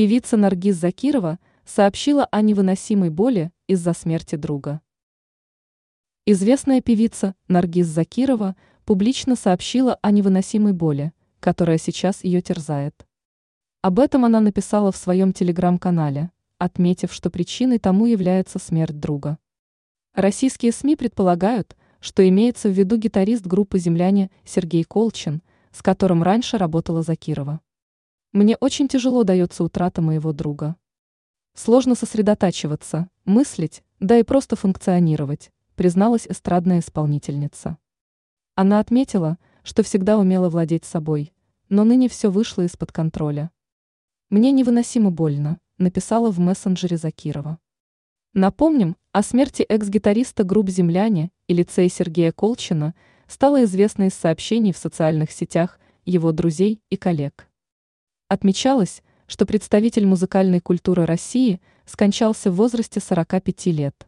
Певица Наргиз Закирова сообщила о невыносимой боли из-за смерти друга. Известная певица Наргиз Закирова публично сообщила о невыносимой боли, которая сейчас ее терзает. Об этом она написала в своем телеграм-канале, отметив, что причиной тому является смерть друга. Российские СМИ предполагают, что имеется в виду гитарист группы «Земляне» Сергей Колчин, с которым раньше работала Закирова. Мне очень тяжело дается утрата моего друга. Сложно сосредотачиваться, мыслить, да и просто функционировать, призналась эстрадная исполнительница. Она отметила, что всегда умела владеть собой, но ныне все вышло из-под контроля. Мне невыносимо больно, написала в мессенджере Закирова. Напомним, о смерти экс-гитариста групп «Земляне» и лицея Сергея Колчина стало известно из сообщений в социальных сетях его друзей и коллег. Отмечалось, что представитель музыкальной культуры России скончался в возрасте 45 лет.